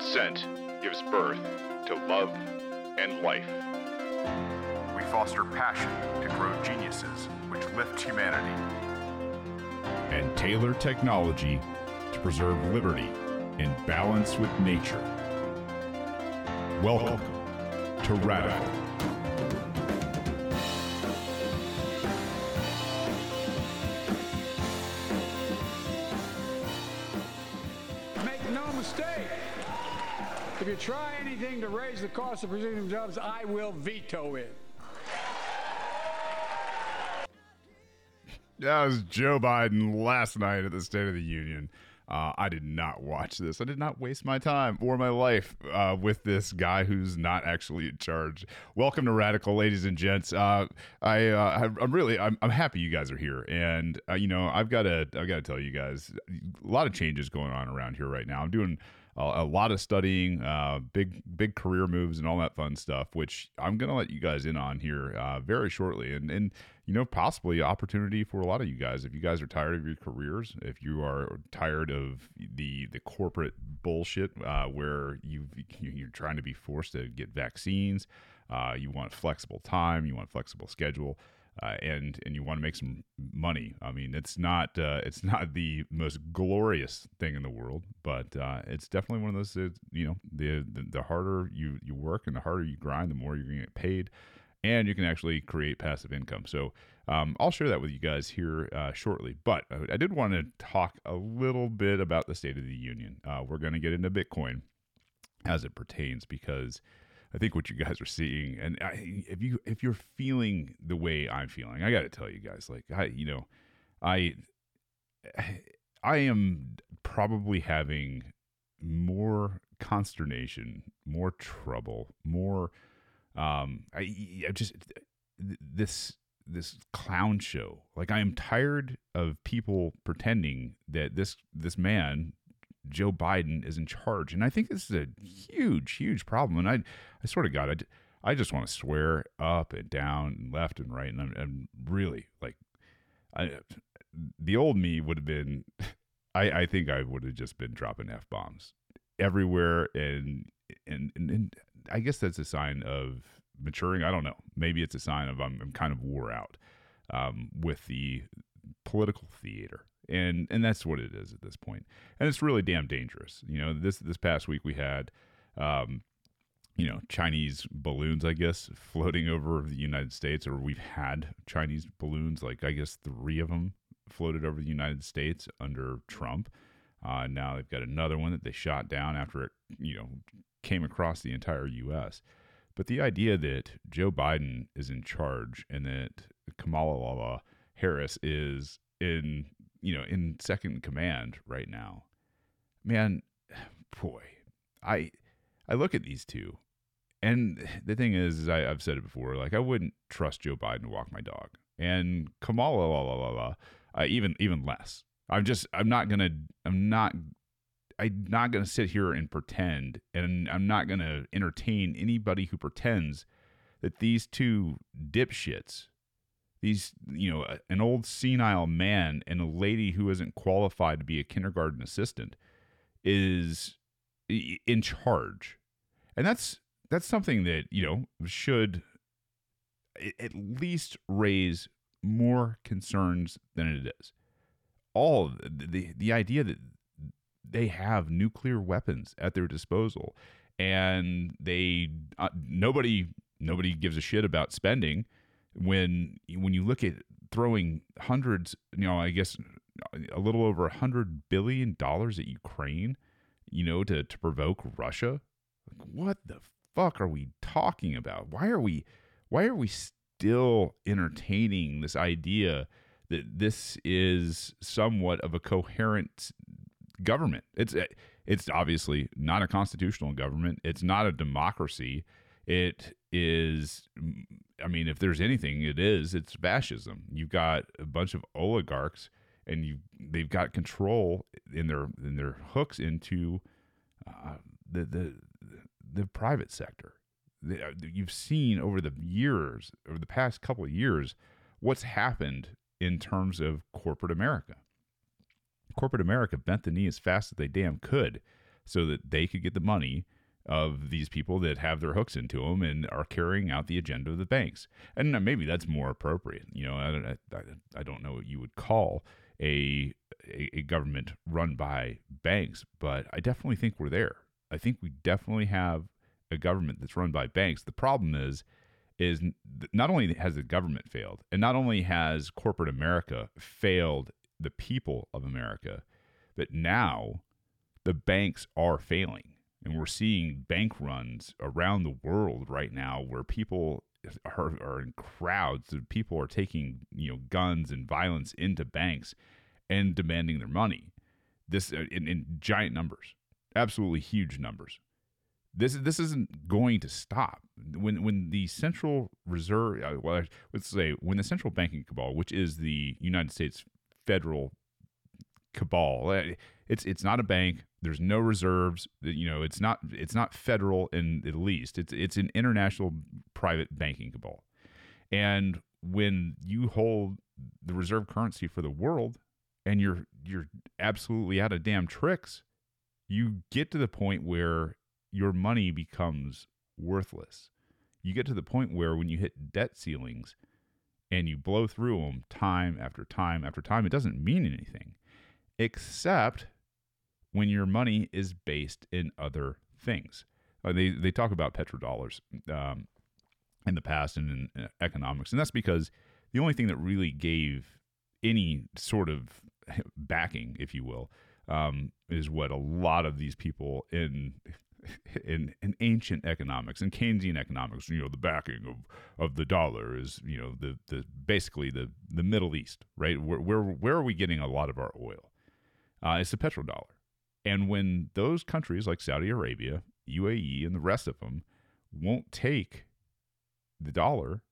Consent gives birth to love and life. We foster passion to grow geniuses which lift humanity. And tailor technology to preserve liberty in balance with nature. Welcome to Radical. Try anything to raise the cost of producing jobs, I will veto it. That was Joe Biden last night at the State of the Union. Uh, I did not watch this. I did not waste my time or my life uh, with this guy who's not actually in charge. Welcome to Radical, ladies and gents. Uh, I uh, I'm really I'm, I'm happy you guys are here, and uh, you know I've got to I've got to tell you guys a lot of changes going on around here right now. I'm doing a, lot of studying, uh, big big career moves, and all that fun stuff, which I'm to let you guys in on here uh, very shortly, and and you know possibly opportunity for a lot of you guys. If you guys are tired of your careers, if you are tired of the the corporate bullshit uh, where you you're trying to be forced to get vaccines, uh, you want flexible time, you want flexible schedule uh, and and you want to make some money. I mean, it's not uh, it's not the most glorious thing in the world, but uh, it's definitely one of those. You know, the, the the harder you you work and the harder you grind, the more you're going to get paid. And you can actually create passive income. So um, I'll share that with you guys here uh, shortly. But I did want to talk a little bit about the State of the Union. Uh, we're going to get into Bitcoin as it pertains because I think what you guys are seeing, and I, if you if you're feeling the way I'm feeling, I got to tell you guys, like I, you know, I, I am probably having more consternation, more trouble, more, um, I, I just this this clown show. Like I am tired of people pretending that this this man Joe Biden is in charge. And I think this is a huge, huge problem. And I, I sort of got it. I just want to swear up and down and left and right. And I'm, I'm really like, I, the old me would have been, I, I think I would have just been dropping F bombs everywhere. And, and, and, and, I guess that's a sign of maturing. I don't know. Maybe it's a sign of I'm, I'm kind of wore out um, with the political theater and and that's what it is at this point. and it's really damn dangerous. You know this this past week we had um you know chinese balloons i guess floating over the united states or we've had chinese balloons like i guess three of them floated over the united states under trump. Uh, now they've got another one that they shot down after it you know came across the entire us but the idea that joe biden is in charge and that kamala harris is in you know, in second command right now. Man, boy, I I look at these two, and the thing is, is I, have said it before, like I wouldn't trust Joe Biden to walk my dog, and Kamala, la, la, la, la, uh, even even less. I'm just I'm not gonna I'm not I'm not gonna sit here and pretend, and I'm not gonna entertain anybody who pretends that these two dipshits these you know an old senile man and a lady who isn't qualified to be a kindergarten assistant is in charge. And that's that's something that you know should at least raise more concerns than it is. All the the idea that they have nuclear weapons at their disposal and they uh, nobody nobody gives a shit about spending when when you look at throwing hundreds, you know, I guess a little over a hundred billion dollars at Ukraine, you know, to to provoke Russia. Like, what the fuck are we talking about? Why are we why are we still entertaining this idea that this is somewhat of a coherent government? It's it's obviously not a constitutional government. It's not a democracy. It is I mean, if there's anything, it is it's fascism. You've got a bunch of oligarchs, and you they've got control in their in their hooks into uh, the the the private sector. Uh, you've seen over the years, over the past couple of years, what's happened in terms of corporate America. Corporate America bent the knee as fast as they damn could so that they could get the money of these people that have their hooks into them and are carrying out the agenda of the banks. And uh, maybe that's more appropriate. You know, I don't, I, I don't know what you would call a, a, a government run by banks, but I definitely think we're there. I think we definitely have a government that's run by banks. The problem is, is not only has the government failed, and not only has corporate America failed the people of America, but now the banks are failing. And we're seeing bank runs around the world right now where people are, are in crowds. People are taking you know guns and violence into banks and demanding their money. This uh, in, in giant numbers, absolutely huge numbers. This this isn't going to stop. When when the Central Reserve, uh, well, let's say when the central banking cabal, which is the United States federal cabal, uh, it's it's not a bank. There's no reserves. You know, it's not it's not federal in at least. It's it's an international private banking cabal. And when you hold the reserve currency for the world and you're you're absolutely out of damn tricks, you get to the point where your money becomes worthless. You get to the point where when you hit debt ceilings and you blow through them time after time after time, it doesn't mean anything except when your money is based in other things. Uh, they they talk about petrodollars um, in the past and in uh, economics, and that's because the only thing that really gave any sort of backing, if you will, um, is what a lot of these people in in, in ancient economics and Keynesian economics, you know, the backing of, of the dollar is, you know, the, the basically the, the Middle East, right? Where, where, where are we getting a lot of our oil? Uh, it's the petrodollar. And when those countries like Saudi Arabia, UAE, and the rest of them won't take the dollar,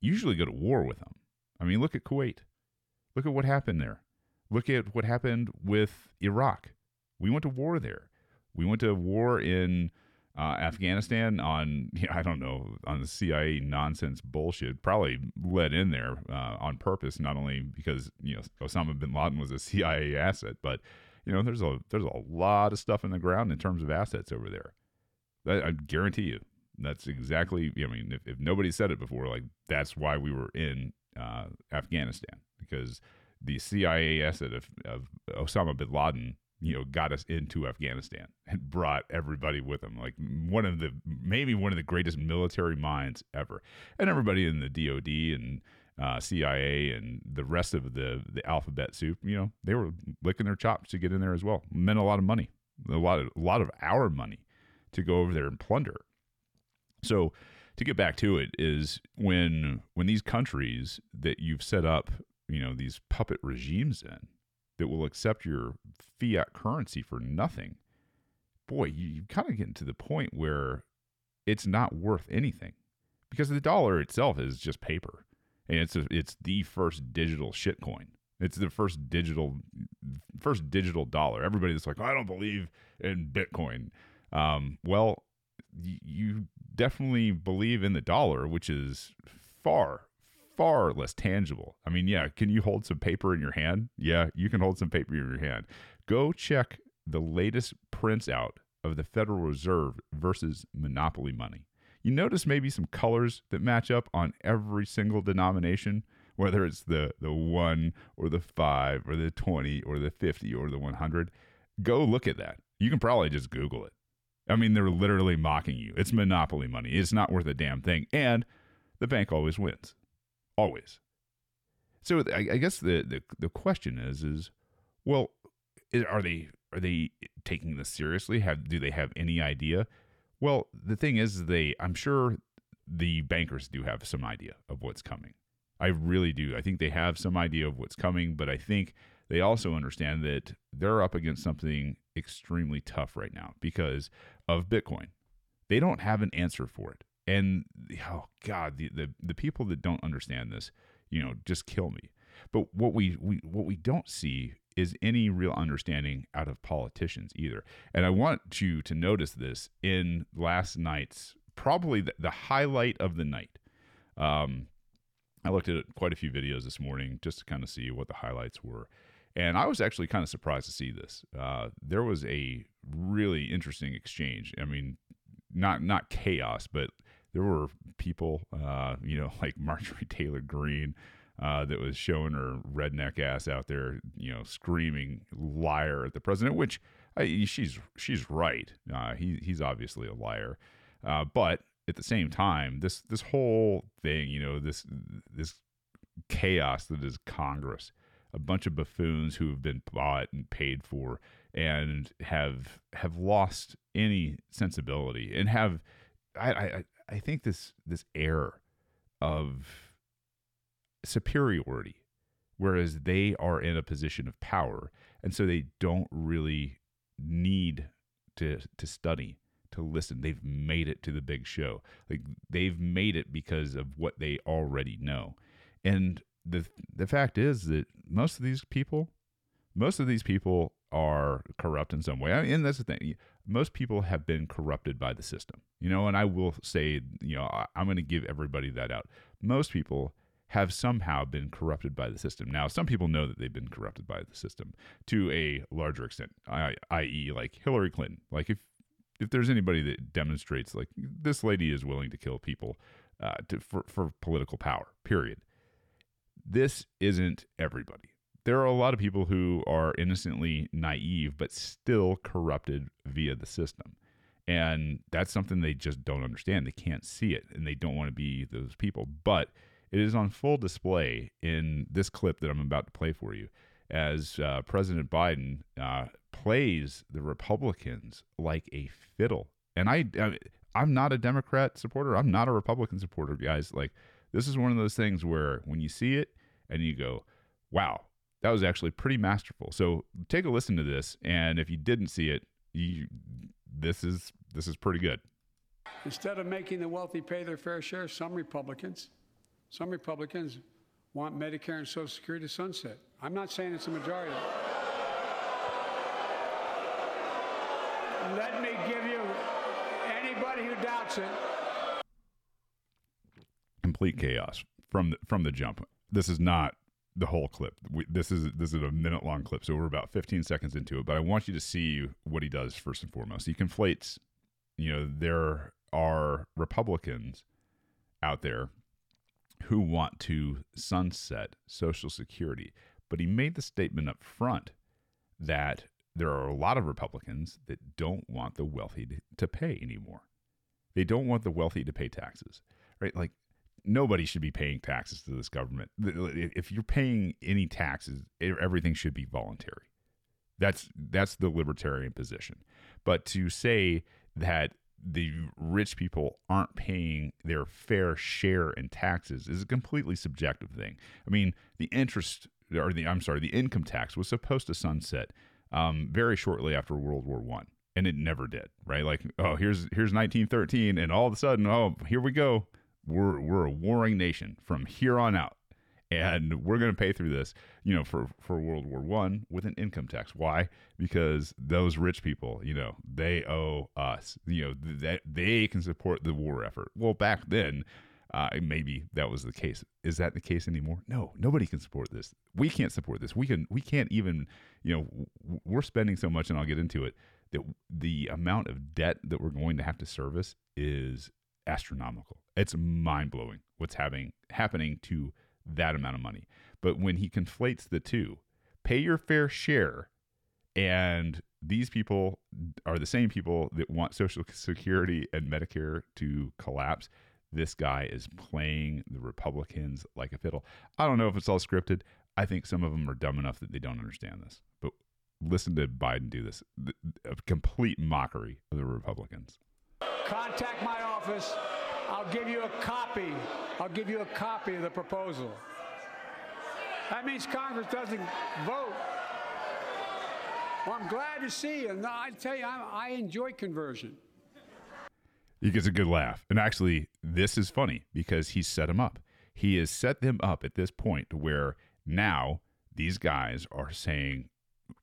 usually go to war with them. I mean, look at Kuwait. Look at what happened there. Look at what happened with Iraq. We went to war there. We went to war in uh, Afghanistan on, I don't know, on the CIA nonsense bullshit, probably led in there uh, on purpose, not only because, you know, Osama bin Laden was a CIA asset, but you know, there's a there's a lot of stuff in the ground in terms of assets over there. I, I guarantee you, that's exactly. I mean, if, if nobody said it before, like that's why we were in uh, Afghanistan because the CIA asset of, of Osama bin Laden, you know, got us into Afghanistan and brought everybody with him. Like one of the maybe one of the greatest military minds ever, and everybody in the DoD and uh, CIA and the rest of the the alphabet soup, you know, they were licking their chops to get in there as well. It meant a lot of money, a lot of a lot of our money to go over there and plunder. So to get back to it is when when these countries that you've set up, you know, these puppet regimes in that will accept your fiat currency for nothing, boy, you, you kind of get to the point where it's not worth anything because the dollar itself is just paper and it's a, it's the first digital shitcoin. It's the first digital first digital dollar. Everybody that's like, I don't believe in Bitcoin. Um, well, y- you definitely believe in the dollar, which is far far less tangible. I mean, yeah, can you hold some paper in your hand? Yeah, you can hold some paper in your hand. Go check the latest prints out of the Federal Reserve versus monopoly money you notice maybe some colors that match up on every single denomination, whether it's the the one or the five or the twenty or the fifty or the one hundred. Go look at that. You can probably just Google it. I mean, they're literally mocking you. It's monopoly money. It's not worth a damn thing, and the bank always wins, always. So I, I guess the, the the question is is well, are they are they taking this seriously? Have do they have any idea? Well, the thing is, they I'm sure the bankers do have some idea of what's coming. I really do. I think they have some idea of what's coming, but I think they also understand that they're up against something extremely tough right now because of Bitcoin. They don't have an answer for it. And oh god, the the, the people that don't understand this, you know, just kill me. But what we, we what we don't see is any real understanding out of politicians either. And I want you to notice this in last night's probably the, the highlight of the night. Um, I looked at quite a few videos this morning just to kind of see what the highlights were. And I was actually kind of surprised to see this. Uh, there was a really interesting exchange. I mean, not not chaos, but there were people, uh, you know, like Marjorie Taylor Greene, uh, that was showing her redneck ass out there, you know, screaming liar at the president, which I, she's she's right. Uh, he he's obviously a liar, uh, but at the same time, this this whole thing, you know, this this chaos that is Congress, a bunch of buffoons who have been bought and paid for, and have have lost any sensibility, and have I I, I think this this air of superiority, whereas they are in a position of power, and so they don't really need to to study to listen. They've made it to the big show. Like they've made it because of what they already know. And the the fact is that most of these people, most of these people are corrupt in some way. I mean, and that's the thing. Most people have been corrupted by the system. You know, and I will say, you know, I, I'm going to give everybody that out. Most people have somehow been corrupted by the system. Now, some people know that they've been corrupted by the system to a larger extent, i.e., like Hillary Clinton. Like if if there's anybody that demonstrates like this lady is willing to kill people uh, to, for for political power, period. This isn't everybody. There are a lot of people who are innocently naive but still corrupted via the system. And that's something they just don't understand. They can't see it and they don't want to be those people. But it is on full display in this clip that I'm about to play for you as uh, President Biden uh, plays the Republicans like a fiddle. And I, I, I'm not a Democrat supporter. I'm not a Republican supporter, guys. Like this is one of those things where when you see it and you go, "Wow, that was actually pretty masterful." So take a listen to this, and if you didn't see it, you, this is this is pretty good. Instead of making the wealthy pay their fair share, some Republicans, some Republicans want Medicare and Social Security to sunset. I'm not saying it's a majority. Let me give you anybody who doubts it. Complete chaos from the, from the jump. This is not the whole clip. We, this is this is a minute long clip, so we're about 15 seconds into it. But I want you to see what he does first and foremost. He conflates. You know, there are Republicans out there who want to sunset Social Security, but he made the statement up front that there are a lot of Republicans that don't want the wealthy to, pay anymore. They don't want the wealthy to pay taxes, right? Like nobody should be paying taxes to this government. If you're paying any taxes, everything should be voluntary. That's that's the libertarian position. But to say that the rich people aren't paying their fair share in taxes is a completely subjective thing. I mean, the interest or the I'm sorry, the income tax was supposed to sunset um, very shortly after World War One, and it never did. Right? Like, oh, here's here's 1913, and all of a sudden, oh, here we go. We're we're a warring nation from here on out, and we're going to pay through this. You know, for for World War One with an income tax. Why? Because those rich people, you know, they owe us. You know, that they can support the war effort. Well, back then uh, maybe that was the case. Is that the case anymore? No, nobody can support this. We can't support this. We can. We can't even. You know, we're spending so much, and I'll get into it. That the amount of debt that we're going to have to service is astronomical. It's mind blowing what's having happening to that amount of money. But when he conflates the two, pay your fair share, and these people are the same people that want Social Security and Medicare to collapse this guy is playing the Republicans like a fiddle. I don't know if it's all scripted. I think some of them are dumb enough that they don't understand this. But listen to Biden do this a complete mockery of the Republicans. Contact my office. I'll give you a copy. I'll give you a copy of the proposal. That means Congress doesn't vote. Well, I'm glad to see you. No, I tell you, I, I enjoy conversion. He gets a good laugh. And actually, this is funny because he set him up. He has set them up at this point where now these guys are saying,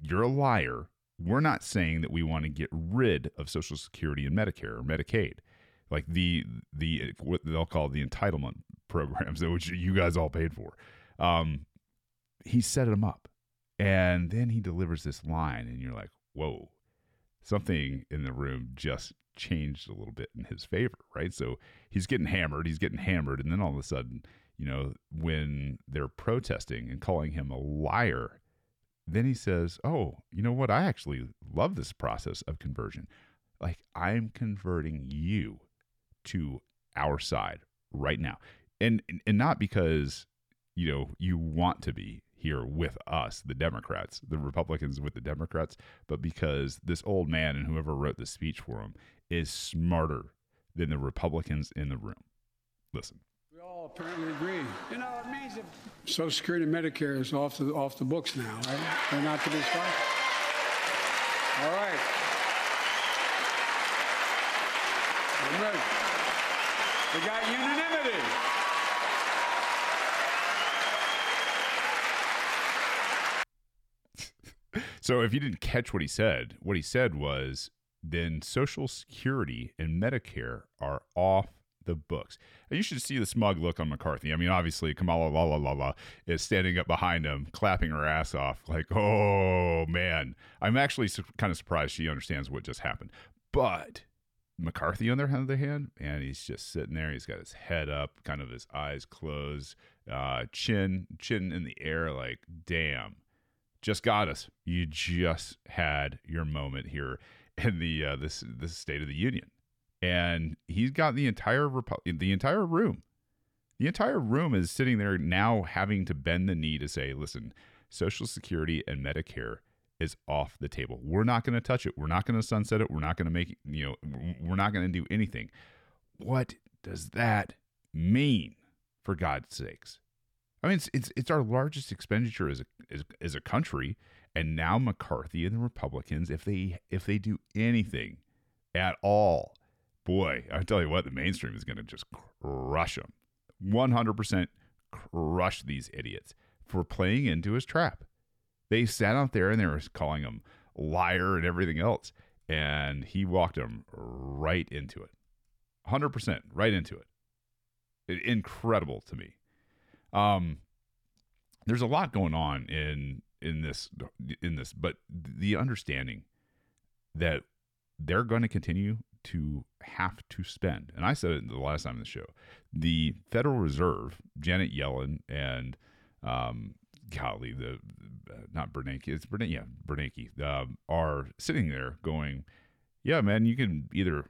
You're a liar. We're not saying that we want to get rid of Social Security and Medicare or Medicaid, like the the what they'll call the entitlement programs, which you guys all paid for. Um, he set them up, and then he delivers this line, and you're like, "Whoa, something in the room just changed a little bit in his favor, right? So he's getting hammered, he's getting hammered, and then all of a sudden, you know, when they're protesting and calling him a liar, then he says, "Oh, you know what? I actually love this process of conversion. Like I'm converting you to our side right now." And and not because, you know, you want to be here with us, the Democrats, the Republicans with the Democrats, but because this old man and whoever wrote the speech for him is smarter than the Republicans in the room. Listen. We all apparently agree. You know, it means that Social Security and Medicare is off the off the books now, right? They're not to be sponsored. All right. I'm ready. We got unanimity. So if you didn't catch what he said, what he said was then Social Security and Medicare are off the books. You should see the smug look on McCarthy. I mean, obviously, Kamala la la la la is standing up behind him, clapping her ass off, like, oh man. I'm actually su- kind of surprised she understands what just happened. But McCarthy, on the other hand, and he's just sitting there. He's got his head up, kind of his eyes closed, uh, chin chin in the air, like, damn, just got us. You just had your moment here in the uh, this this State of the Union, and he's got the entire Repu- the entire room. The entire room is sitting there now, having to bend the knee to say, "Listen, Social Security and Medicare is off the table. We're not going to touch it. We're not going to sunset it. We're not going to make you know. We're not going to do anything." What does that mean? For God's sakes, I mean, it's it's, it's our largest expenditure as a as, as a country, and now McCarthy and the Republicans, if they if they do anything at all, boy, I tell you what, the mainstream is going to just crush them, one hundred percent crush these idiots for playing into his trap. They sat out there and they were calling him liar and everything else, and he walked them right into it, hundred percent right into it. Incredible to me. Um, there's a lot going on in in this in this, but the understanding that they're going to continue to have to spend, and I said it the last time in the show, the Federal Reserve, Janet Yellen, and um, golly, the uh, not Bernanke, it's Bernanke, yeah, Bernanke, um, are sitting there going, yeah, man, you can either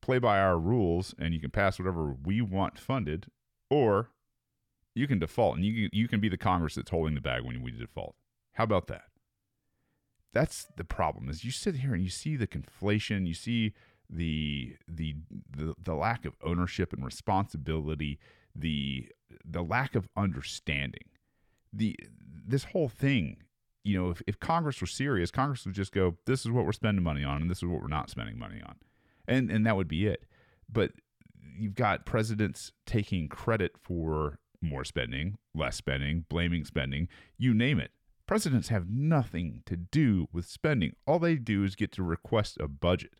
play by our rules and you can pass whatever we want funded, or you can default and you you can be the Congress that's holding the bag when we default. How about that? That's the problem. Is you sit here and you see the conflation, you see the the the, the lack of ownership and responsibility, the the lack of understanding. The this whole thing, you know, if, if Congress were serious, Congress would just go, this is what we're spending money on and this is what we're not spending money on. And and that would be it. But you've got presidents taking credit for more spending, less spending, blaming spending, you name it. Presidents have nothing to do with spending. All they do is get to request a budget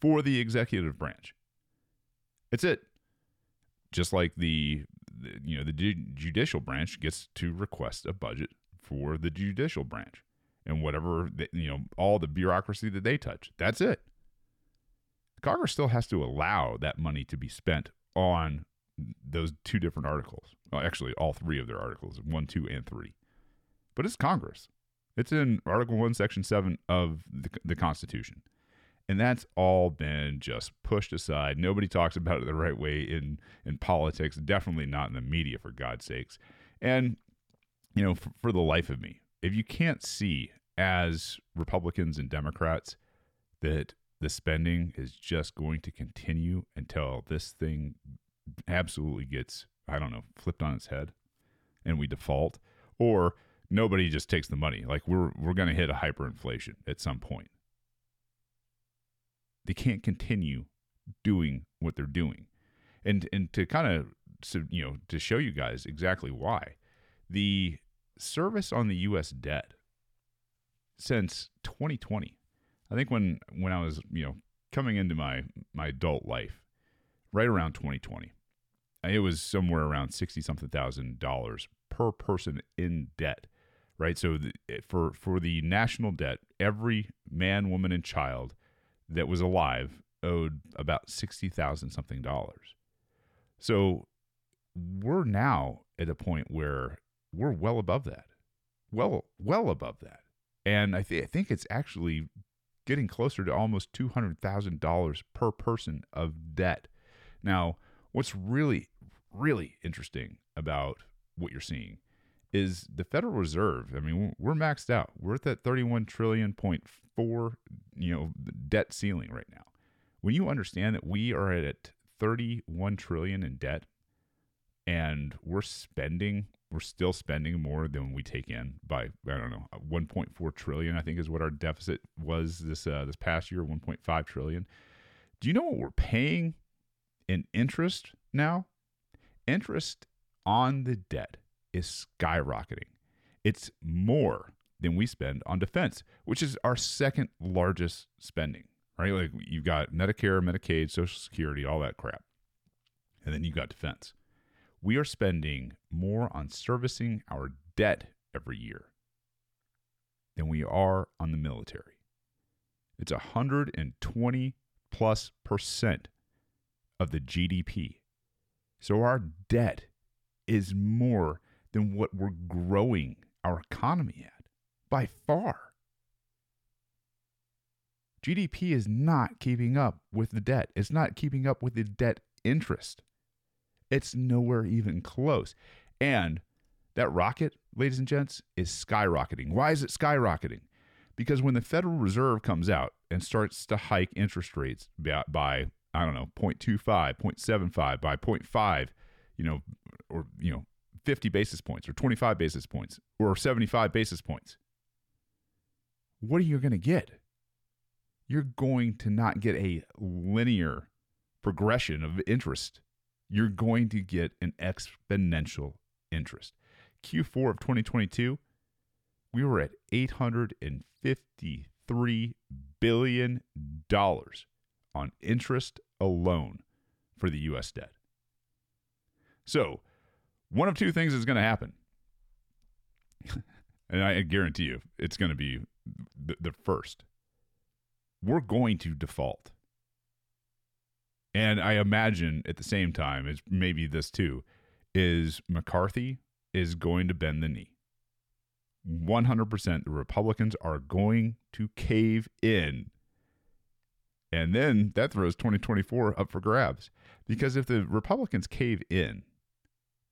for the executive branch. It's it. Just like the, you know the judicial branch gets to request a budget for the judicial branch and whatever the, you know all the bureaucracy that they touch. That's it. Congress still has to allow that money to be spent on those two different articles. Well, actually, all three of their articles one, two, and three. But it's Congress. It's in Article 1, Section 7 of the, the Constitution. And that's all been just pushed aside. Nobody talks about it the right way in, in politics, definitely not in the media, for God's sakes. And, you know, for, for the life of me, if you can't see as Republicans and Democrats that the spending is just going to continue until this thing absolutely gets, I don't know, flipped on its head and we default, or nobody just takes the money. Like we're we're going to hit a hyperinflation at some point. They can't continue doing what they're doing, and and to kind of so, you know to show you guys exactly why the service on the U.S. debt since 2020. I think when when I was you know coming into my my adult life, right around 2020, it was somewhere around sixty something thousand dollars per person in debt right? So the, for for the national debt, every man, woman, and child that was alive owed about sixty thousand something dollars. So we're now at a point where we're well above that, well well above that, and I, th- I think it's actually getting closer to almost two hundred thousand dollars per person of debt. Now, what's really really interesting about what you're seeing is the Federal Reserve. I mean, we're maxed out. We're at that 31 trillion point four, you know, debt ceiling right now. When you understand that we are at 31 trillion in debt and we're spending we're still spending more than we take in by I don't know 1.4 trillion I think is what our deficit was this uh, this past year 1.5 trillion. Do you know what we're paying in interest now? Interest on the debt is skyrocketing. It's more than we spend on defense, which is our second largest spending, right? Like you've got Medicare, Medicaid, Social Security, all that crap. And then you've got defense. We are spending more on servicing our debt every year than we are on the military. It's 120 plus percent of the GDP. So our debt is more than what we're growing our economy at by far. GDP is not keeping up with the debt. It's not keeping up with the debt interest. It's nowhere even close. And that rocket, ladies and gents, is skyrocketing. Why is it skyrocketing? Because when the Federal Reserve comes out and starts to hike interest rates by, I don't know, 0.25, 0.75, by 0.5, you know, or, you know, 50 basis points or 25 basis points or 75 basis points, what are you going to get? You're going to not get a linear progression of interest. You're going to get an exponential interest. Q4 of 2022, we were at $853 billion on interest alone for the U.S. debt. So, one of two things is going to happen. and I guarantee you, it's going to be the, the first. We're going to default. And I imagine at the same time, it's maybe this too, is McCarthy is going to bend the knee. 100% the Republicans are going to cave in. And then that throws 2024 up for grabs. Because if the Republicans cave in,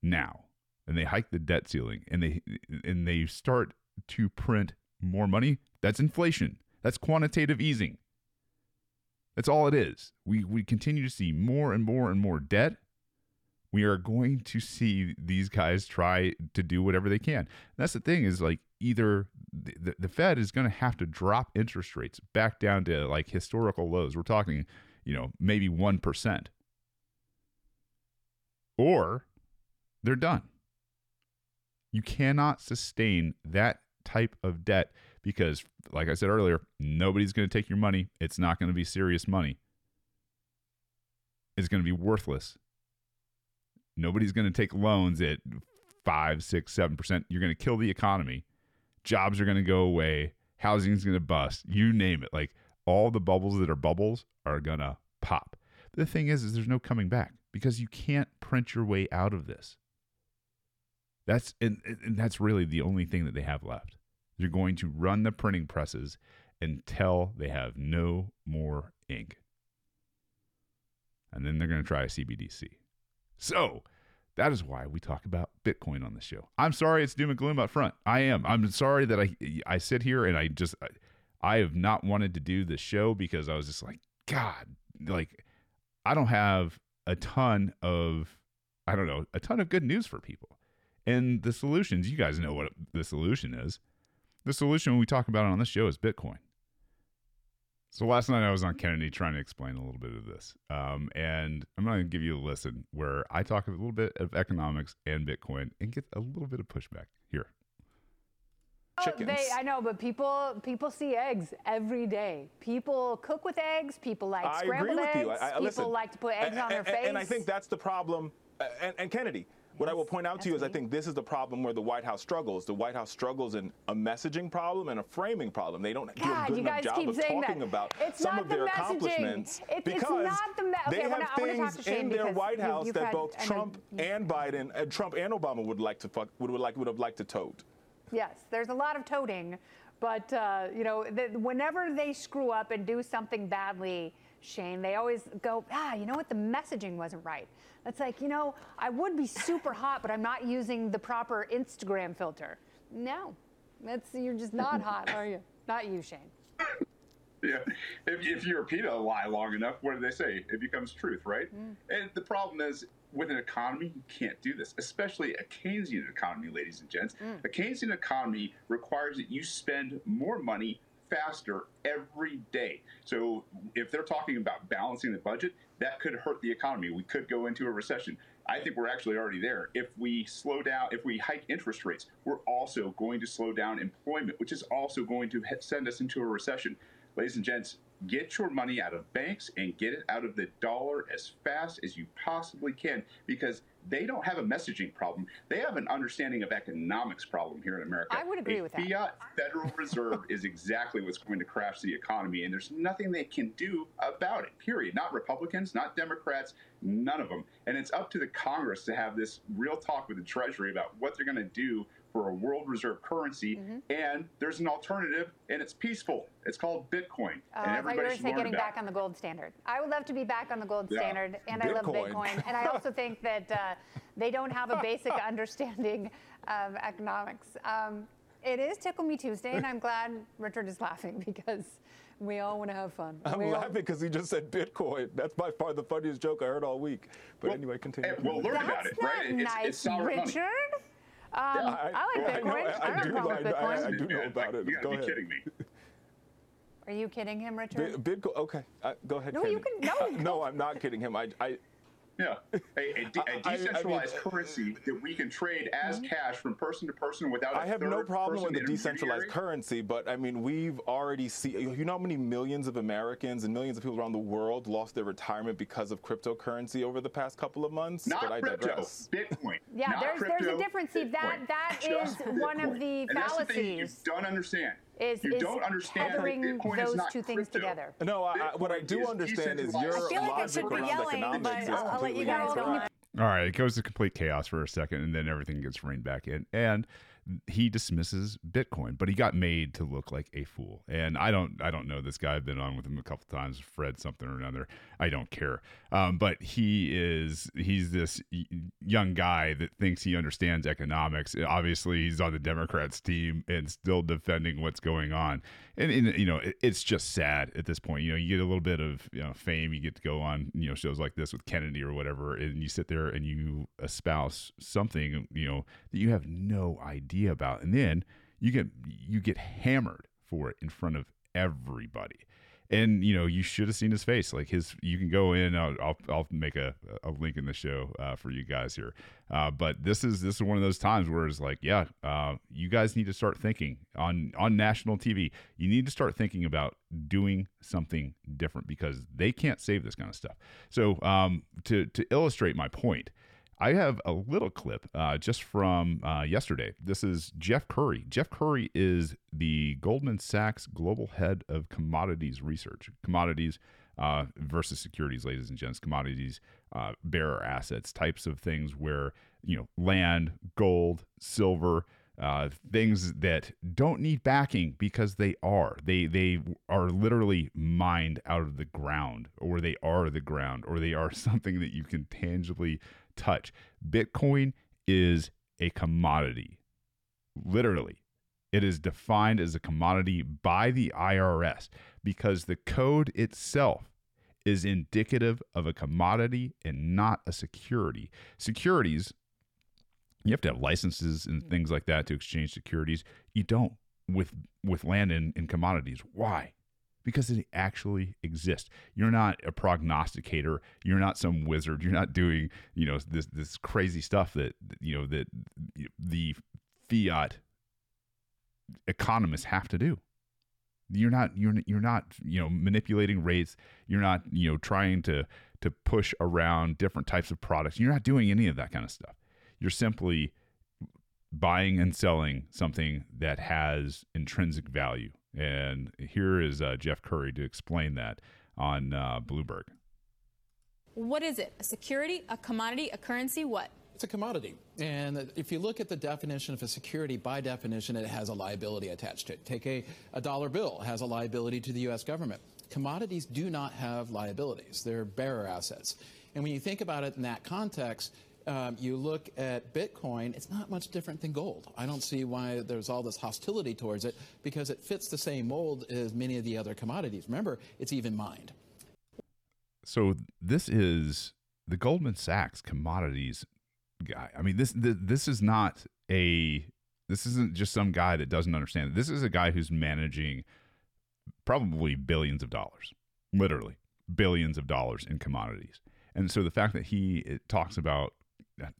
now and they hike the debt ceiling and they and they start to print more money, that's inflation. That's quantitative easing. That's all it is. We we continue to see more and more and more debt. We are going to see these guys try to do whatever they can. And that's the thing is like either the, the Fed is going to have to drop interest rates back down to like historical lows. We're talking, you know, maybe 1%. Or they're done. You cannot sustain that type of debt because, like I said earlier, nobody's going to take your money. It's not going to be serious money. It's going to be worthless. Nobody's going to take loans at five, six, seven percent. You're going to kill the economy. Jobs are going to go away. Housing's going to bust. You name it. Like all the bubbles that are bubbles are going to pop. The thing is, is there's no coming back because you can't print your way out of this. That's and, and that's really the only thing that they have left. They're going to run the printing presses until they have no more ink. And then they're going to try a CBDC. So that is why we talk about Bitcoin on the show. I'm sorry it's doom and gloom up front. I am. I'm sorry that I I sit here and I just I, I have not wanted to do the show because I was just like, God, like I don't have a ton of I don't know, a ton of good news for people. And the solutions, you guys know what the solution is. The solution we talk about on this show is Bitcoin. So last night I was on Kennedy trying to explain a little bit of this. Um, and I'm going to give you a listen where I talk a little bit of economics and Bitcoin and get a little bit of pushback here. Chickens. They, I know, but people people see eggs every day. People cook with eggs. People like I scrambled agree with eggs. you. I, I, people listen, like to put eggs and, on their and, face. And I think that's the problem. And, and Kennedy, What I will point out to you is I think this is the problem where the White House struggles. The White House struggles in a messaging problem and a framing problem. They don't God, do a good enough job of talking that. about it's some of their the accomplishments it's, because it's the okay, they have things in their White House that had, both Trump and Biden, and Trump and Obama would like to fuck, would, would like would have liked to tote. Yes, there's a lot of toting, but uh, you know, the, whenever they screw up and do something badly, Shane, they always go, ah, you know what, the messaging wasn't right. It's like, you know, I would be super hot, but I'm not using the proper Instagram filter. No, that's you're just not hot, are you? Not you, Shane. Yeah. If, if you repeat a lie long enough, what do they say? It becomes truth, right? Mm. And the problem is, with an economy, you can't do this, especially a Keynesian economy, ladies and gents. Mm. A Keynesian economy requires that you spend more money faster every day. So if they're talking about balancing the budget, that could hurt the economy. We could go into a recession. I think we're actually already there. If we slow down, if we hike interest rates, we're also going to slow down employment, which is also going to send us into a recession. Ladies and gents, get your money out of banks and get it out of the dollar as fast as you possibly can because they don't have a messaging problem. They have an understanding of economics problem here in America. I would agree a with that. Fiat Federal Reserve is exactly what's going to crash the economy, and there's nothing they can do about it, period. Not Republicans, not Democrats, none of them. And it's up to the Congress to have this real talk with the Treasury about what they're going to do for a world reserve currency, mm-hmm. and there's an alternative, and it's peaceful. It's called Bitcoin, uh, and everybody should learn getting about back on the gold standard. I would love to be back on the gold yeah. standard, and Bitcoin. I love Bitcoin, and I also think that uh, they don't have a basic understanding of economics. Um, it is Tickle Me Tuesday, and I'm glad Richard is laughing because we all want to have fun. I'm we laughing because he just said Bitcoin. That's by far the funniest joke I heard all week. But well, anyway, continue. Hey, well, learn That's about it, right? Nice, it's, it's Richard. Money. Um, yeah, I, I, like Bitcoin. I, I, I do, know, I, do know about it. You Go be ahead. kidding me. Are you kidding him, Richard? Bitcoin. Okay, uh, go ahead. No, Kenny. you can. No, uh, no, I'm not kidding him. I, I yeah, a, a, de- a decentralized I, I mean, currency that we can trade as mm-hmm. cash from person to person without. I have no problem with the decentralized currency, but I mean, we've already seen. You know how many millions of Americans and millions of people around the world lost their retirement because of cryptocurrency over the past couple of months? Not but I crypto, digress. Bitcoin. Yeah, Not there's crypto, there's a difference. See, that that is one of the and fallacies. That's the thing you don't understand. Is, you is don't understand tethering those two things together. No, I, what I do understand is your I feel like I should be yelling, but I'll, I'll let you guys go on. All right, it goes to complete chaos for a second, and then everything gets reined back in. And he dismisses Bitcoin, but he got made to look like a fool. And I don't, I don't know this guy. I've been on with him a couple times, Fred something or another. I don't care. Um, but he is, he's this young guy that thinks he understands economics. Obviously, he's on the Democrats team and still defending what's going on. And, and you know, it, it's just sad at this point. You know, you get a little bit of you know fame. You get to go on you know shows like this with Kennedy or whatever, and you sit there and you espouse something you know that you have no idea about, and then you get you get hammered for it in front of everybody. And you know you should have seen his face. Like his, you can go in. I'll I'll, I'll make a, a link in the show uh, for you guys here. Uh, but this is this is one of those times where it's like, yeah, uh, you guys need to start thinking on on national TV. You need to start thinking about doing something different because they can't save this kind of stuff. So um, to to illustrate my point, I have a little clip uh, just from uh, yesterday. This is Jeff Currie. Jeff Currie is the Goldman Sachs Global Head of Commodities Research. Commodities uh, versus securities, ladies and gents. Commodities, uh, bearer assets, types of things where, you know, land, gold, silver, uh, things that don't need backing because they are. They they are literally mined out of the ground, or they are the ground, or they are something that you can tangibly touch. Bitcoin is a commodity. Literally, it is defined as a commodity by the IRS because the code itself is indicative of a commodity and not a security. Securities, you have to have licenses and mm. things like that to exchange securities. You don't with with land and, and commodities. Why? Because it actually exists. You're not a prognosticator. You're not some wizard. You're not doing, you know, this this crazy stuff that you know that the fiat economists have to do. You're not you're you're not you know manipulating rates. You're not you know trying to to push around different types of products. You're not doing any of that kind of stuff. You're simply buying and selling something that has intrinsic value. And here is uh, Jeff Currie to explain that on uh, Bloomberg. What is it? A security, a commodity, a currency? What? It's a commodity. And if you look at the definition of a security, by definition, it has a liability attached to it. Take a, a dollar bill, has a liability to the U.S. government. Commodities do not have liabilities, they're bearer assets. And when you think about it in that context, um, you look at Bitcoin, it's not much different than gold. I don't see why there's all this hostility towards it because it fits the same mold as many of the other commodities. Remember, it's even mined. So this is the Goldman Sachs commodities guy. I mean, this this is not a this isn't just some guy that doesn't understand. This is a guy who's managing probably billions of dollars, literally billions of dollars in commodities. And so the fact that he talks about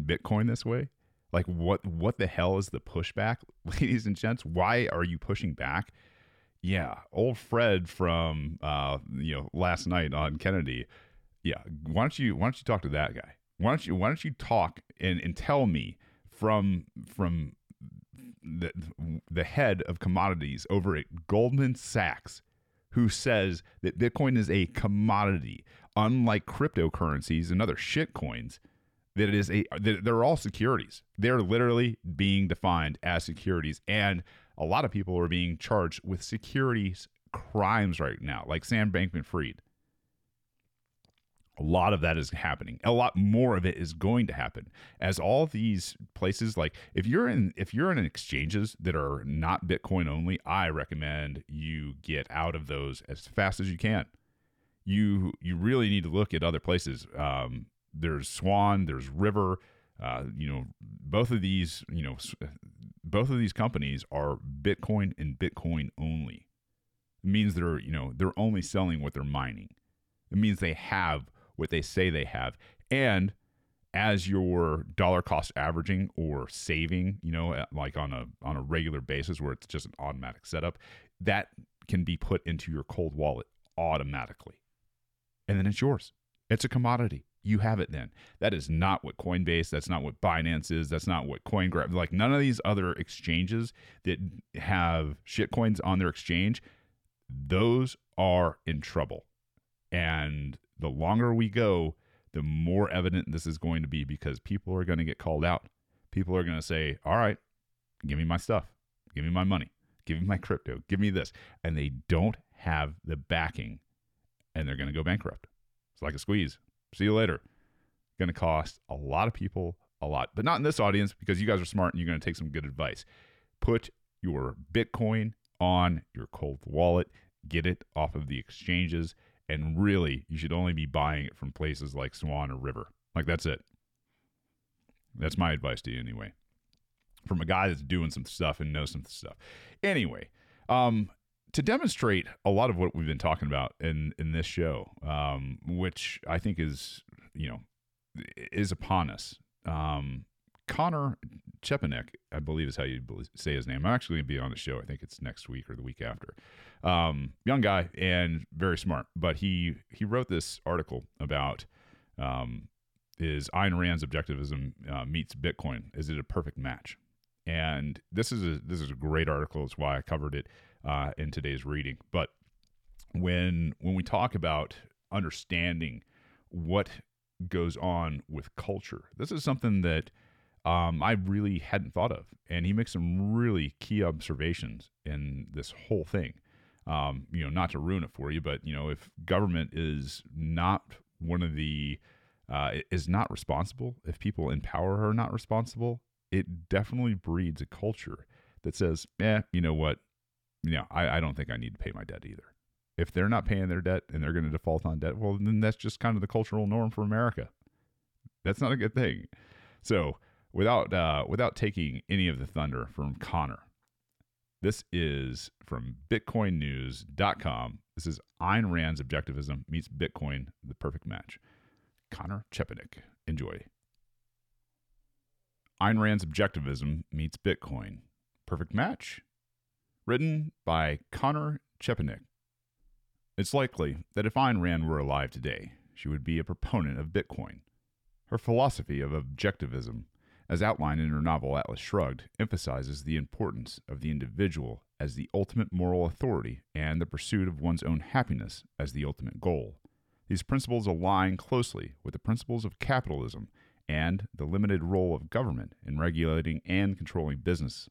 Bitcoin this way? Like what what the hell is the pushback, ladies and gents? Why are you pushing back? Yeah, old Fred from uh, you know last night on Kennedy. Yeah, why don't you why don't you talk to that guy? Why don't you why don't you talk and, and tell me from from the the head of commodities over at Goldman Sachs who says that Bitcoin is a commodity, unlike cryptocurrencies and other shit coins that it is a they're all securities. They're literally being defined as securities, and a lot of people are being charged with securities crimes right now, like Sam Bankman-Fried. A lot of that is happening. A lot more of it is going to happen as all these places like if you're in if you're in exchanges that are not Bitcoin only, I recommend you get out of those as fast as you can. You you really need to look at other places. Um, there's Swan, there's River. Uh, you know, both of these, you know, both of these companies are Bitcoin and Bitcoin only. It means they're, you know, they're only selling what they're mining. It means they have what they say they have. And as your dollar cost averaging or saving, you know, like on a on a regular basis where it's just an automatic setup, that can be put into your cold wallet automatically. And then it's yours. It's a commodity you have it then. That is not what Coinbase, that's not what Binance is, that's not what CoinGrab, like none of these other exchanges that have shitcoins on their exchange, those are in trouble. And the longer we go, the more evident this is going to be because people are going to get called out. People are going to say, "All right, give me my stuff. Give me my money. Give me my crypto. Give me this." And they don't have the backing and they're going to go bankrupt. It's like a squeeze. See you later. Going to cost a lot of people a lot, but not in this audience because you guys are smart and you're going to take some good advice. Put your Bitcoin on your cold wallet, get it off of the exchanges, and really, you should only be buying it from places like Swan or River. Like, that's it. That's my advice to you, anyway. From a guy that's doing some stuff and knows some stuff. Anyway, um, to demonstrate a lot of what we've been talking about in in this show, um, which I think is you know is upon us. Um, Connor Chepenik, I believe is how you say his name. I'm actually going to be on the show. I think it's next week or the week after. Um, young guy and very smart, but he he wrote this article about um, is Ayn Rand's objectivism uh, meets Bitcoin. Is it a perfect match? And this is a this is a great article. It's why I covered it uh, in today's reading. But when when we talk about understanding what goes on with culture, this is something that um, I really hadn't thought of, and he makes some really key observations in this whole thing. Um, you know, not to ruin it for you, but you know, if government is not one of the uh, is not responsible, if people in power are not responsible, it definitely breeds a culture that says, "Eh, you know what? You know, I, I don't think I need to pay my debt either. If they're not paying their debt and they're going to default on debt, well, then that's just kind of the cultural norm for America. That's not a good thing. So, without uh, without taking any of the thunder from Connor, this is from BitcoinNews.com. This is Ayn Rand's objectivism meets Bitcoin, the perfect match. Connor Chepenik. Enjoy. Ayn Rand's objectivism meets Bitcoin. Perfect match written by Connor Chepenik. It's likely that if Ayn Rand were alive today, she would be a proponent of Bitcoin. Her philosophy of objectivism as outlined in her novel Atlas Shrugged, emphasizes the importance of the individual as the ultimate moral authority and the pursuit of one's own happiness as the ultimate goal. These principles align closely with the principles of capitalism and the limited role of government in regulating and controlling business.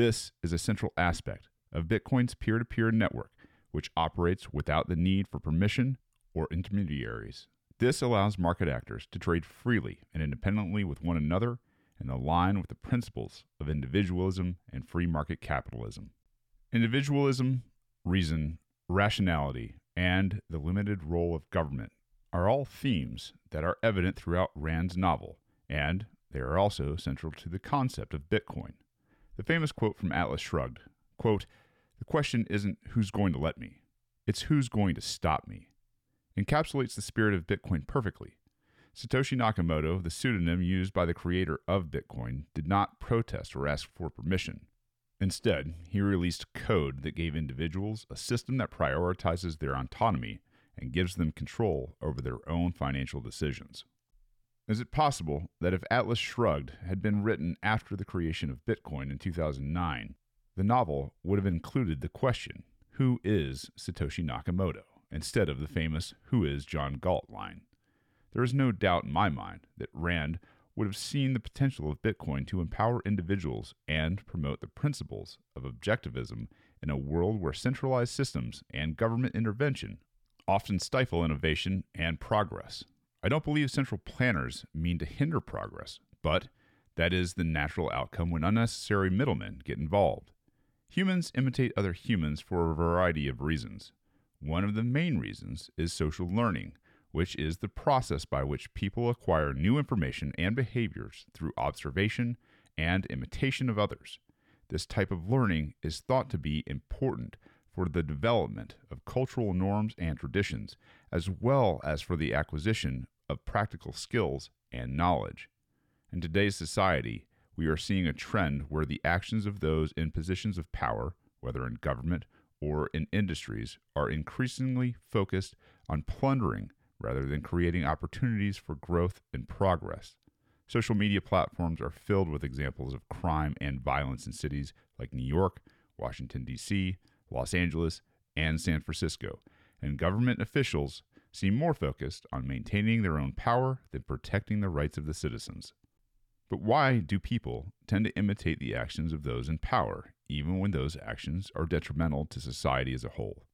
This is a central aspect of Bitcoin's peer to peer network, which operates without the need for permission or intermediaries. This allows market actors to trade freely and independently with one another and align with the principles of individualism and free market capitalism. Individualism, reason, rationality, and the limited role of government are all themes that are evident throughout Rand's novel, and they are also central to the concept of Bitcoin. The famous quote from Atlas Shrugged quote, The question isn't who's going to let me, it's who's going to stop me, encapsulates the spirit of Bitcoin perfectly. Satoshi Nakamoto, the pseudonym used by the creator of Bitcoin, did not protest or ask for permission. Instead, he released code that gave individuals a system that prioritizes their autonomy and gives them control over their own financial decisions. Is it possible that if Atlas Shrugged had been written after the creation of Bitcoin in 2009, the novel would have included the question, Who is Satoshi Nakamoto? instead of the famous Who is John Galt line? There is no doubt in my mind that Rand would have seen the potential of Bitcoin to empower individuals and promote the principles of objectivism in a world where centralized systems and government intervention often stifle innovation and progress. I don't believe central planners mean to hinder progress, but that is the natural outcome when unnecessary middlemen get involved. Humans imitate other humans for a variety of reasons. One of the main reasons is social learning, which is the process by which people acquire new information and behaviors through observation and imitation of others. This type of learning is thought to be important for the development of cultural norms and traditions, as well as for the acquisition of practical skills and knowledge. In today's society, we are seeing a trend where the actions of those in positions of power, whether in government or in industries, are increasingly focused on plundering rather than creating opportunities for growth and progress. Social media platforms are filled with examples of crime and violence in cities like New York, Washington, D.C., Los Angeles, and San Francisco, and government officials seem more focused on maintaining their own power than protecting the rights of the citizens. But why do people tend to imitate the actions of those in power, even when those actions are detrimental to society as a whole?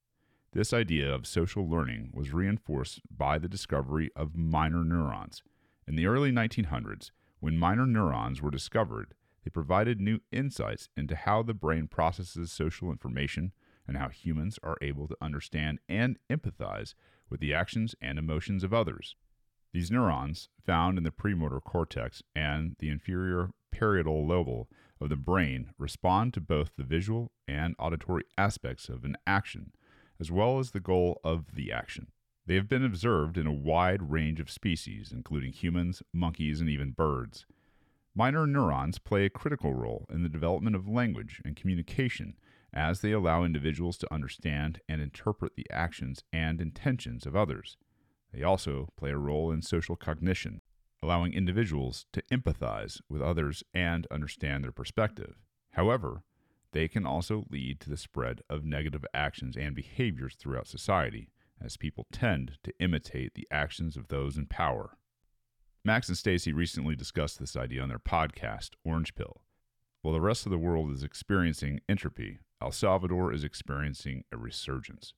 This idea of social learning was reinforced by the discovery of mirror neurons. In the early 1900s, when mirror neurons were discovered, they provided new insights into how the brain processes social information and how humans are able to understand and empathize with the actions and emotions of others. These neurons, found in the premotor cortex and the inferior parietal lobe of the brain, respond to both the visual and auditory aspects of an action as well as the goal of the action. They have been observed in a wide range of species, including humans, monkeys, and even birds. Mirror neurons play a critical role in the development of language and communication as they allow individuals to understand and interpret the actions and intentions of others. They also play a role in social cognition, allowing individuals to empathize with others and understand their perspective. However, they can also lead to the spread of negative actions and behaviors throughout society, as people tend to imitate the actions of those in power. Max and Stacy recently discussed this idea on their podcast, Orange Pill. While the rest of the world is experiencing entropy, El Salvador is experiencing a resurgence.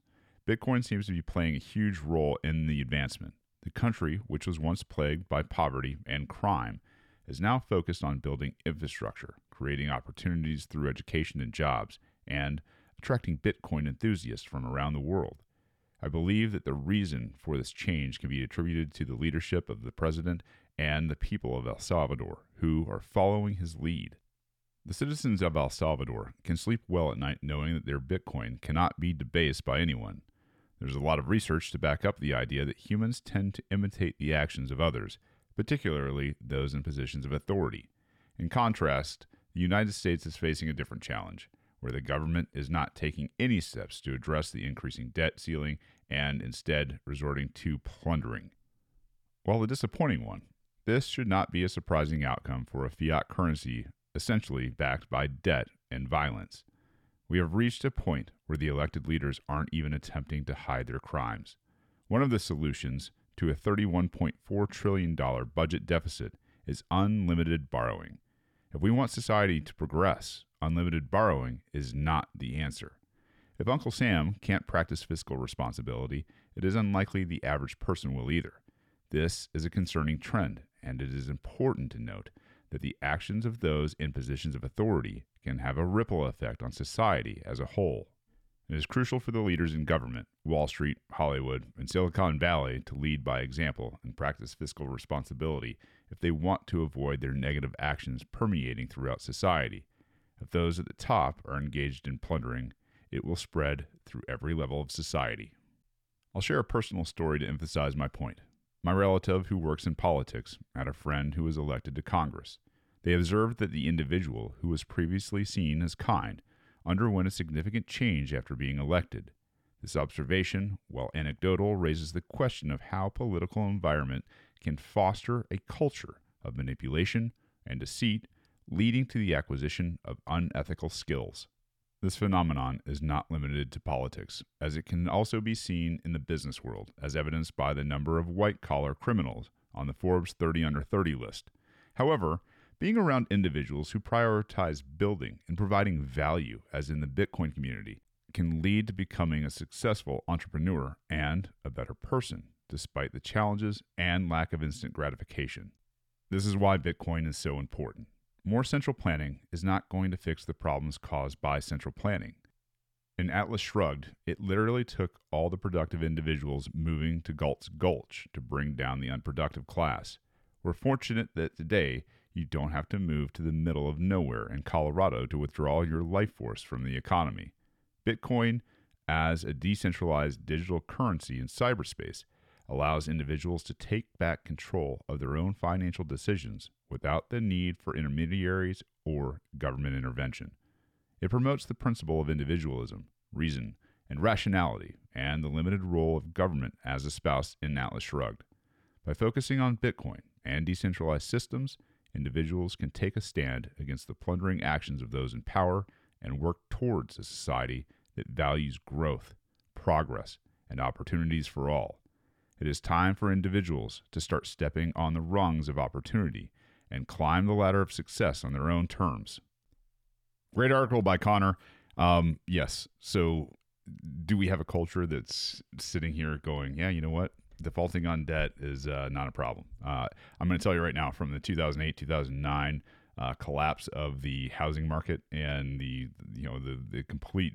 Bitcoin seems to be playing a huge role in the advancement. The country, which was once plagued by poverty and crime, is now focused on building infrastructure, creating opportunities through education and jobs, and attracting Bitcoin enthusiasts from around the world. I believe that the reason for this change can be attributed to the leadership of the president and the people of El Salvador, who are following his lead. The citizens of El Salvador can sleep well at night knowing that their Bitcoin cannot be debased by anyone. There's a lot of research to back up the idea that humans tend to imitate the actions of others, particularly those in positions of authority. In contrast, the United States is facing a different challenge, where the government is not taking any steps to address the increasing debt ceiling and instead resorting to plundering. While a disappointing one, This should not be a surprising outcome for a fiat currency essentially backed by debt and violence. We have reached a point where the elected leaders aren't even attempting to hide their crimes. One of the solutions to a $31.4 trillion budget deficit is unlimited borrowing. If we want society to progress, unlimited borrowing is not the answer. If Uncle Sam can't practice fiscal responsibility, it is unlikely the average person will either. This is a concerning trend, and it is important to note that the actions of those in positions of authority can have a ripple effect on society as a whole. It is crucial for the leaders in government, Wall Street, Hollywood, and Silicon Valley to lead by example and practice fiscal responsibility if they want to avoid their negative actions permeating throughout society. If those at the top are engaged in plundering, it will spread through every level of society. I'll share a personal story to emphasize my point. My relative, who works in politics, had a friend who was elected to Congress. They observed that the individual, who was previously seen as kind, underwent a significant change after being elected. This observation, while anecdotal, raises the question of how political environment can foster a culture of manipulation and deceit, leading to the acquisition of unethical skills. This phenomenon is not limited to politics, as it can also be seen in the business world, as evidenced by the number of white collar criminals on the Forbes 30 under 30 list. However, being around individuals who prioritize building and providing value, as in the Bitcoin community, can lead to becoming a successful entrepreneur and a better person, despite the challenges and lack of instant gratification. This is why Bitcoin is so important. More central planning is not going to fix the problems caused by central planning. In Atlas Shrugged, it literally took all the productive individuals moving to Galt's Gulch to bring down the unproductive class. We're fortunate that today you don't have to move to the middle of nowhere in Colorado to withdraw your life force from the economy. Bitcoin, as a decentralized digital currency in cyberspace, allows individuals to take back control of their own financial decisions without the need for intermediaries or government intervention. It promotes the principle of individualism, reason, and rationality, and the limited role of government as espoused in Atlas Shrugged. By focusing on Bitcoin and decentralized systems, individuals can take a stand against the plundering actions of those in power and work towards a society that values growth, progress, and opportunities for all. It is time for individuals to start stepping on the rungs of opportunity and climb the ladder of success on their own terms. Great article by Connor. Um, yes. So, do we have a culture that's sitting here going, yeah, you know what? defaulting on debt is uh, not a problem. Uh, I'm going to tell you right now from the 2008 2009 uh, collapse of the housing market and the you know the the complete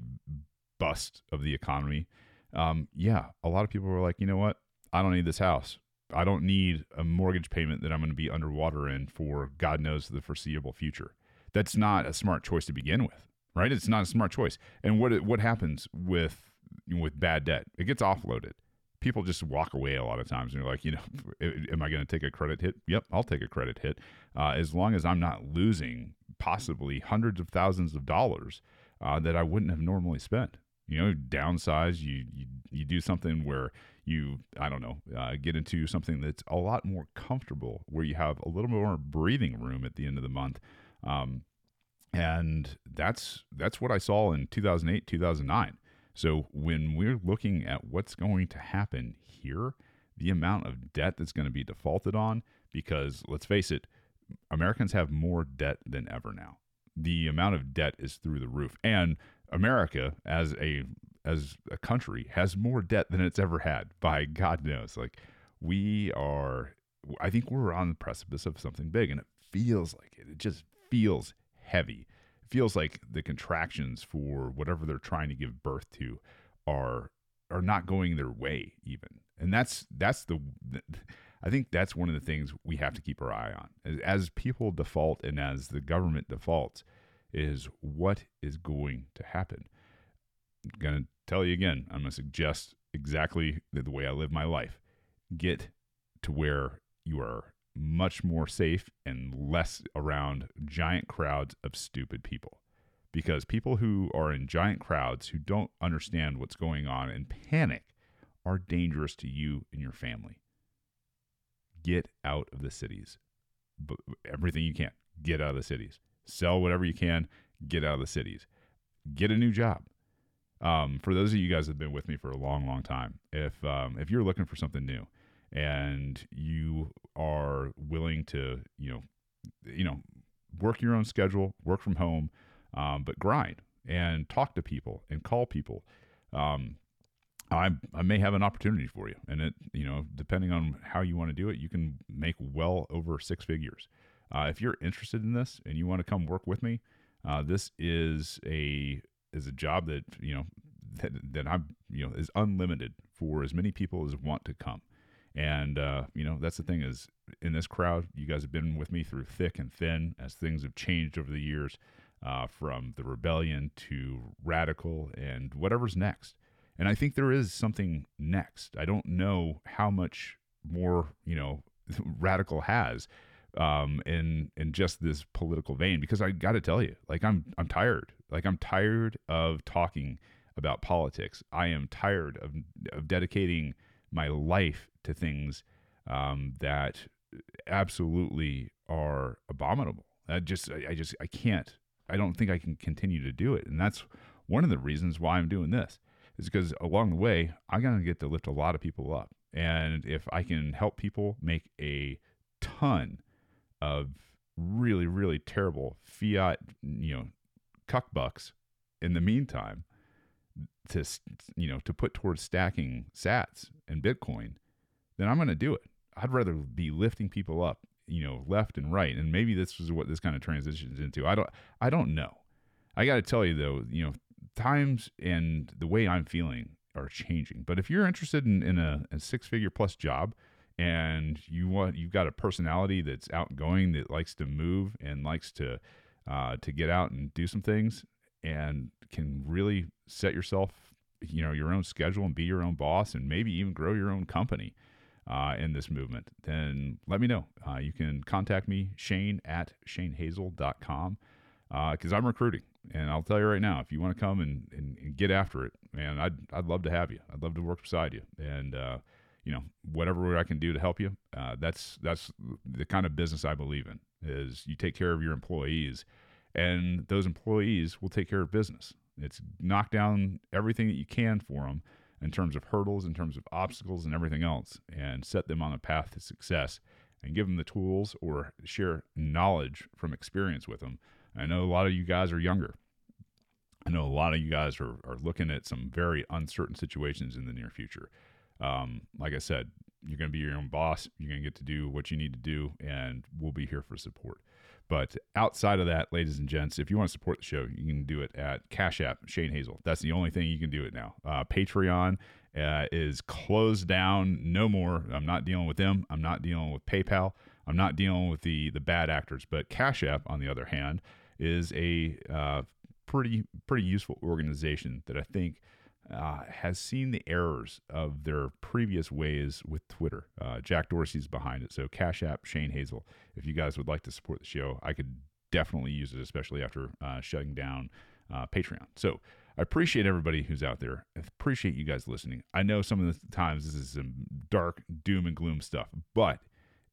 bust of the economy. Um, yeah, a lot of people were like, you know what? I don't need this house. I don't need a mortgage payment that I'm going to be underwater in for God knows the foreseeable future. That's not a smart choice to begin with, right? It's not a smart choice. And what what happens with with bad debt? It gets offloaded people just walk away a lot of times and they're like, you know, am I going to take a credit hit? Yep, I'll take a credit hit. Uh, as long as I'm not losing possibly hundreds of thousands of dollars uh, that I wouldn't have normally spent. You know, downsize, you, you, you do something where you, I don't know, uh, get into something that's a lot more comfortable, where you have a little more breathing room at the end of the month. Um, and that's that's what I saw in 2008, 2009. So when we're looking at what's going to happen here, the amount of debt that's going to be defaulted on, because let's face it, Americans have more debt than ever now. The amount of debt is through the roof. And America as a as a country has more debt than it's ever had by God knows. Like we are I think we're on the precipice of something big and it feels like it. It just feels heavy It feels like the contractions for whatever they're trying to give birth to are are not going their way even and that's that's the, i think that's one of the things we have to keep our eye on as people default and as the government defaults is what is going to happen i'm going to tell you again i'm going to suggest exactly the, way i live my life get to where you are much more safe and less around giant crowds of stupid people. Because people who are in giant crowds who don't understand what's going on and panic are dangerous to you and your family. get out of the cities. Everything you can, get out of the cities. Sell whatever you can, get out of the cities. Get a new job. Um, for those of you guys that have been with me for a long, long time, if um, if you're looking for something new and you are willing to, you know, you know, work your own schedule, work from home, um, but grind and talk to people and call people. Um, I I may have an opportunity for you, and it you know depending on how you want to do it, you can make well over six figures. Uh, if you're interested in this and you want to come work with me, uh, this is a is a job that you know that, that I'm you know is unlimited for as many people as want to come. And uh, you know that's the thing is in this crowd, you guys have been with me through thick and thin as things have changed over the years, uh, from the rebellion to radical and whatever's next. And I think there is something next. I don't know how much more, you know, radical has um, in in just this political vein because I got to tell you, like I'm I'm tired. Like I'm tired of talking about politics. I am tired of of dedicating my life to things um, that absolutely are abominable. I just I, I just I can't. I don't think I can continue to do it, and that's one of the reasons why I'm doing this is because along the way, I'm to get to lift a lot of people up. And if I can help people make a ton of really, really terrible fiat, you know, cuck bucks in the meantime, to you know to put towards stacking Sats and Bitcoin, then I'm going to do it. I'd rather be lifting people up, you know, left and right. And maybe this is what this kind of transitions into. I don't I don't know. I got to tell you though, you know, times and the way I'm feeling are changing. But if you're interested in, in a, a six figure plus job and you want you've got a personality that's outgoing that likes to move and likes to uh, to get out and do some things and can really set yourself you know your own schedule and be your own boss and maybe even grow your own company uh, in this movement then let me know uh, you can contact me shane at shanehazel.com because uh, i'm recruiting and I'll tell you right now, if you want to come and, and, and, get after it, man, I'd, I'd love to have you. I'd love to work beside you. And, uh, you know, whatever I can do to help you, uh, that's, that's the kind of business I believe in is you take care of your employees and those employees will take care of business. It's knock down everything that you can for them in terms of hurdles, in terms of obstacles and everything else and set them on a path to success and give them the tools or share knowledge from experience with them I know a lot of you guys are younger. I know a lot of you guys are, are looking at some very uncertain situations in the near future. Um, like I said, you're going to be your own boss. You're going to get to do what you need to do, and we'll be here for support. But outside of that, ladies and gents, if you want to support the show, you can do it at Cash App, Shane Hazel. That's the only thing you can do it now. Uh, Patreon uh, is closed down. No more. I'm not dealing with them. I'm not dealing with PayPal. I'm not dealing with the the bad actors. But Cash App, on the other hand, is a uh, pretty pretty useful organization that I think uh, has seen the errors of their previous ways with Twitter. Uh, Jack Dorsey's behind it, so Cash App Shane Hazel. If you guys would like to support the show, I could definitely use it, especially after uh, shutting down uh, Patreon. So. I appreciate everybody who's out there. I appreciate you guys listening. I know some of the times this is some dark doom and gloom stuff, but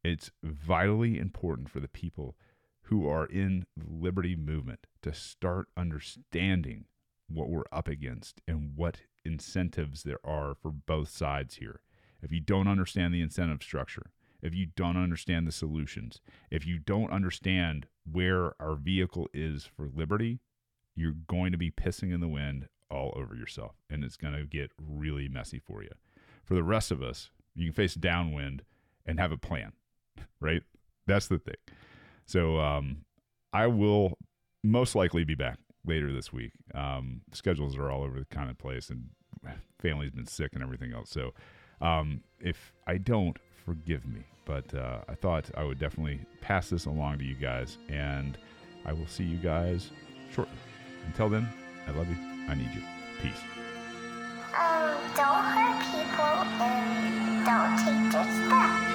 it's vitally important for the people who are in the liberty movement to start understanding what we're up against and what incentives there are for both sides here. If you don't understand the incentive structure, if you don't understand the solutions, if you don't understand where our vehicle is for liberty, you're going to be pissing in the wind all over yourself and it's going to get really messy for you. For the rest of us, you can face downwind and have a plan, right? That's the thing. So um, I will most likely be back later this week. Um, schedules are all over the kind of place, and family's been sick and everything else. So um, if I don't, forgive me. But uh, I thought I would definitely pass this along to you guys, and I will see you guys shortly. Until then, I love you. I need you. Peace. Um, don't hurt people and don't take their stuff.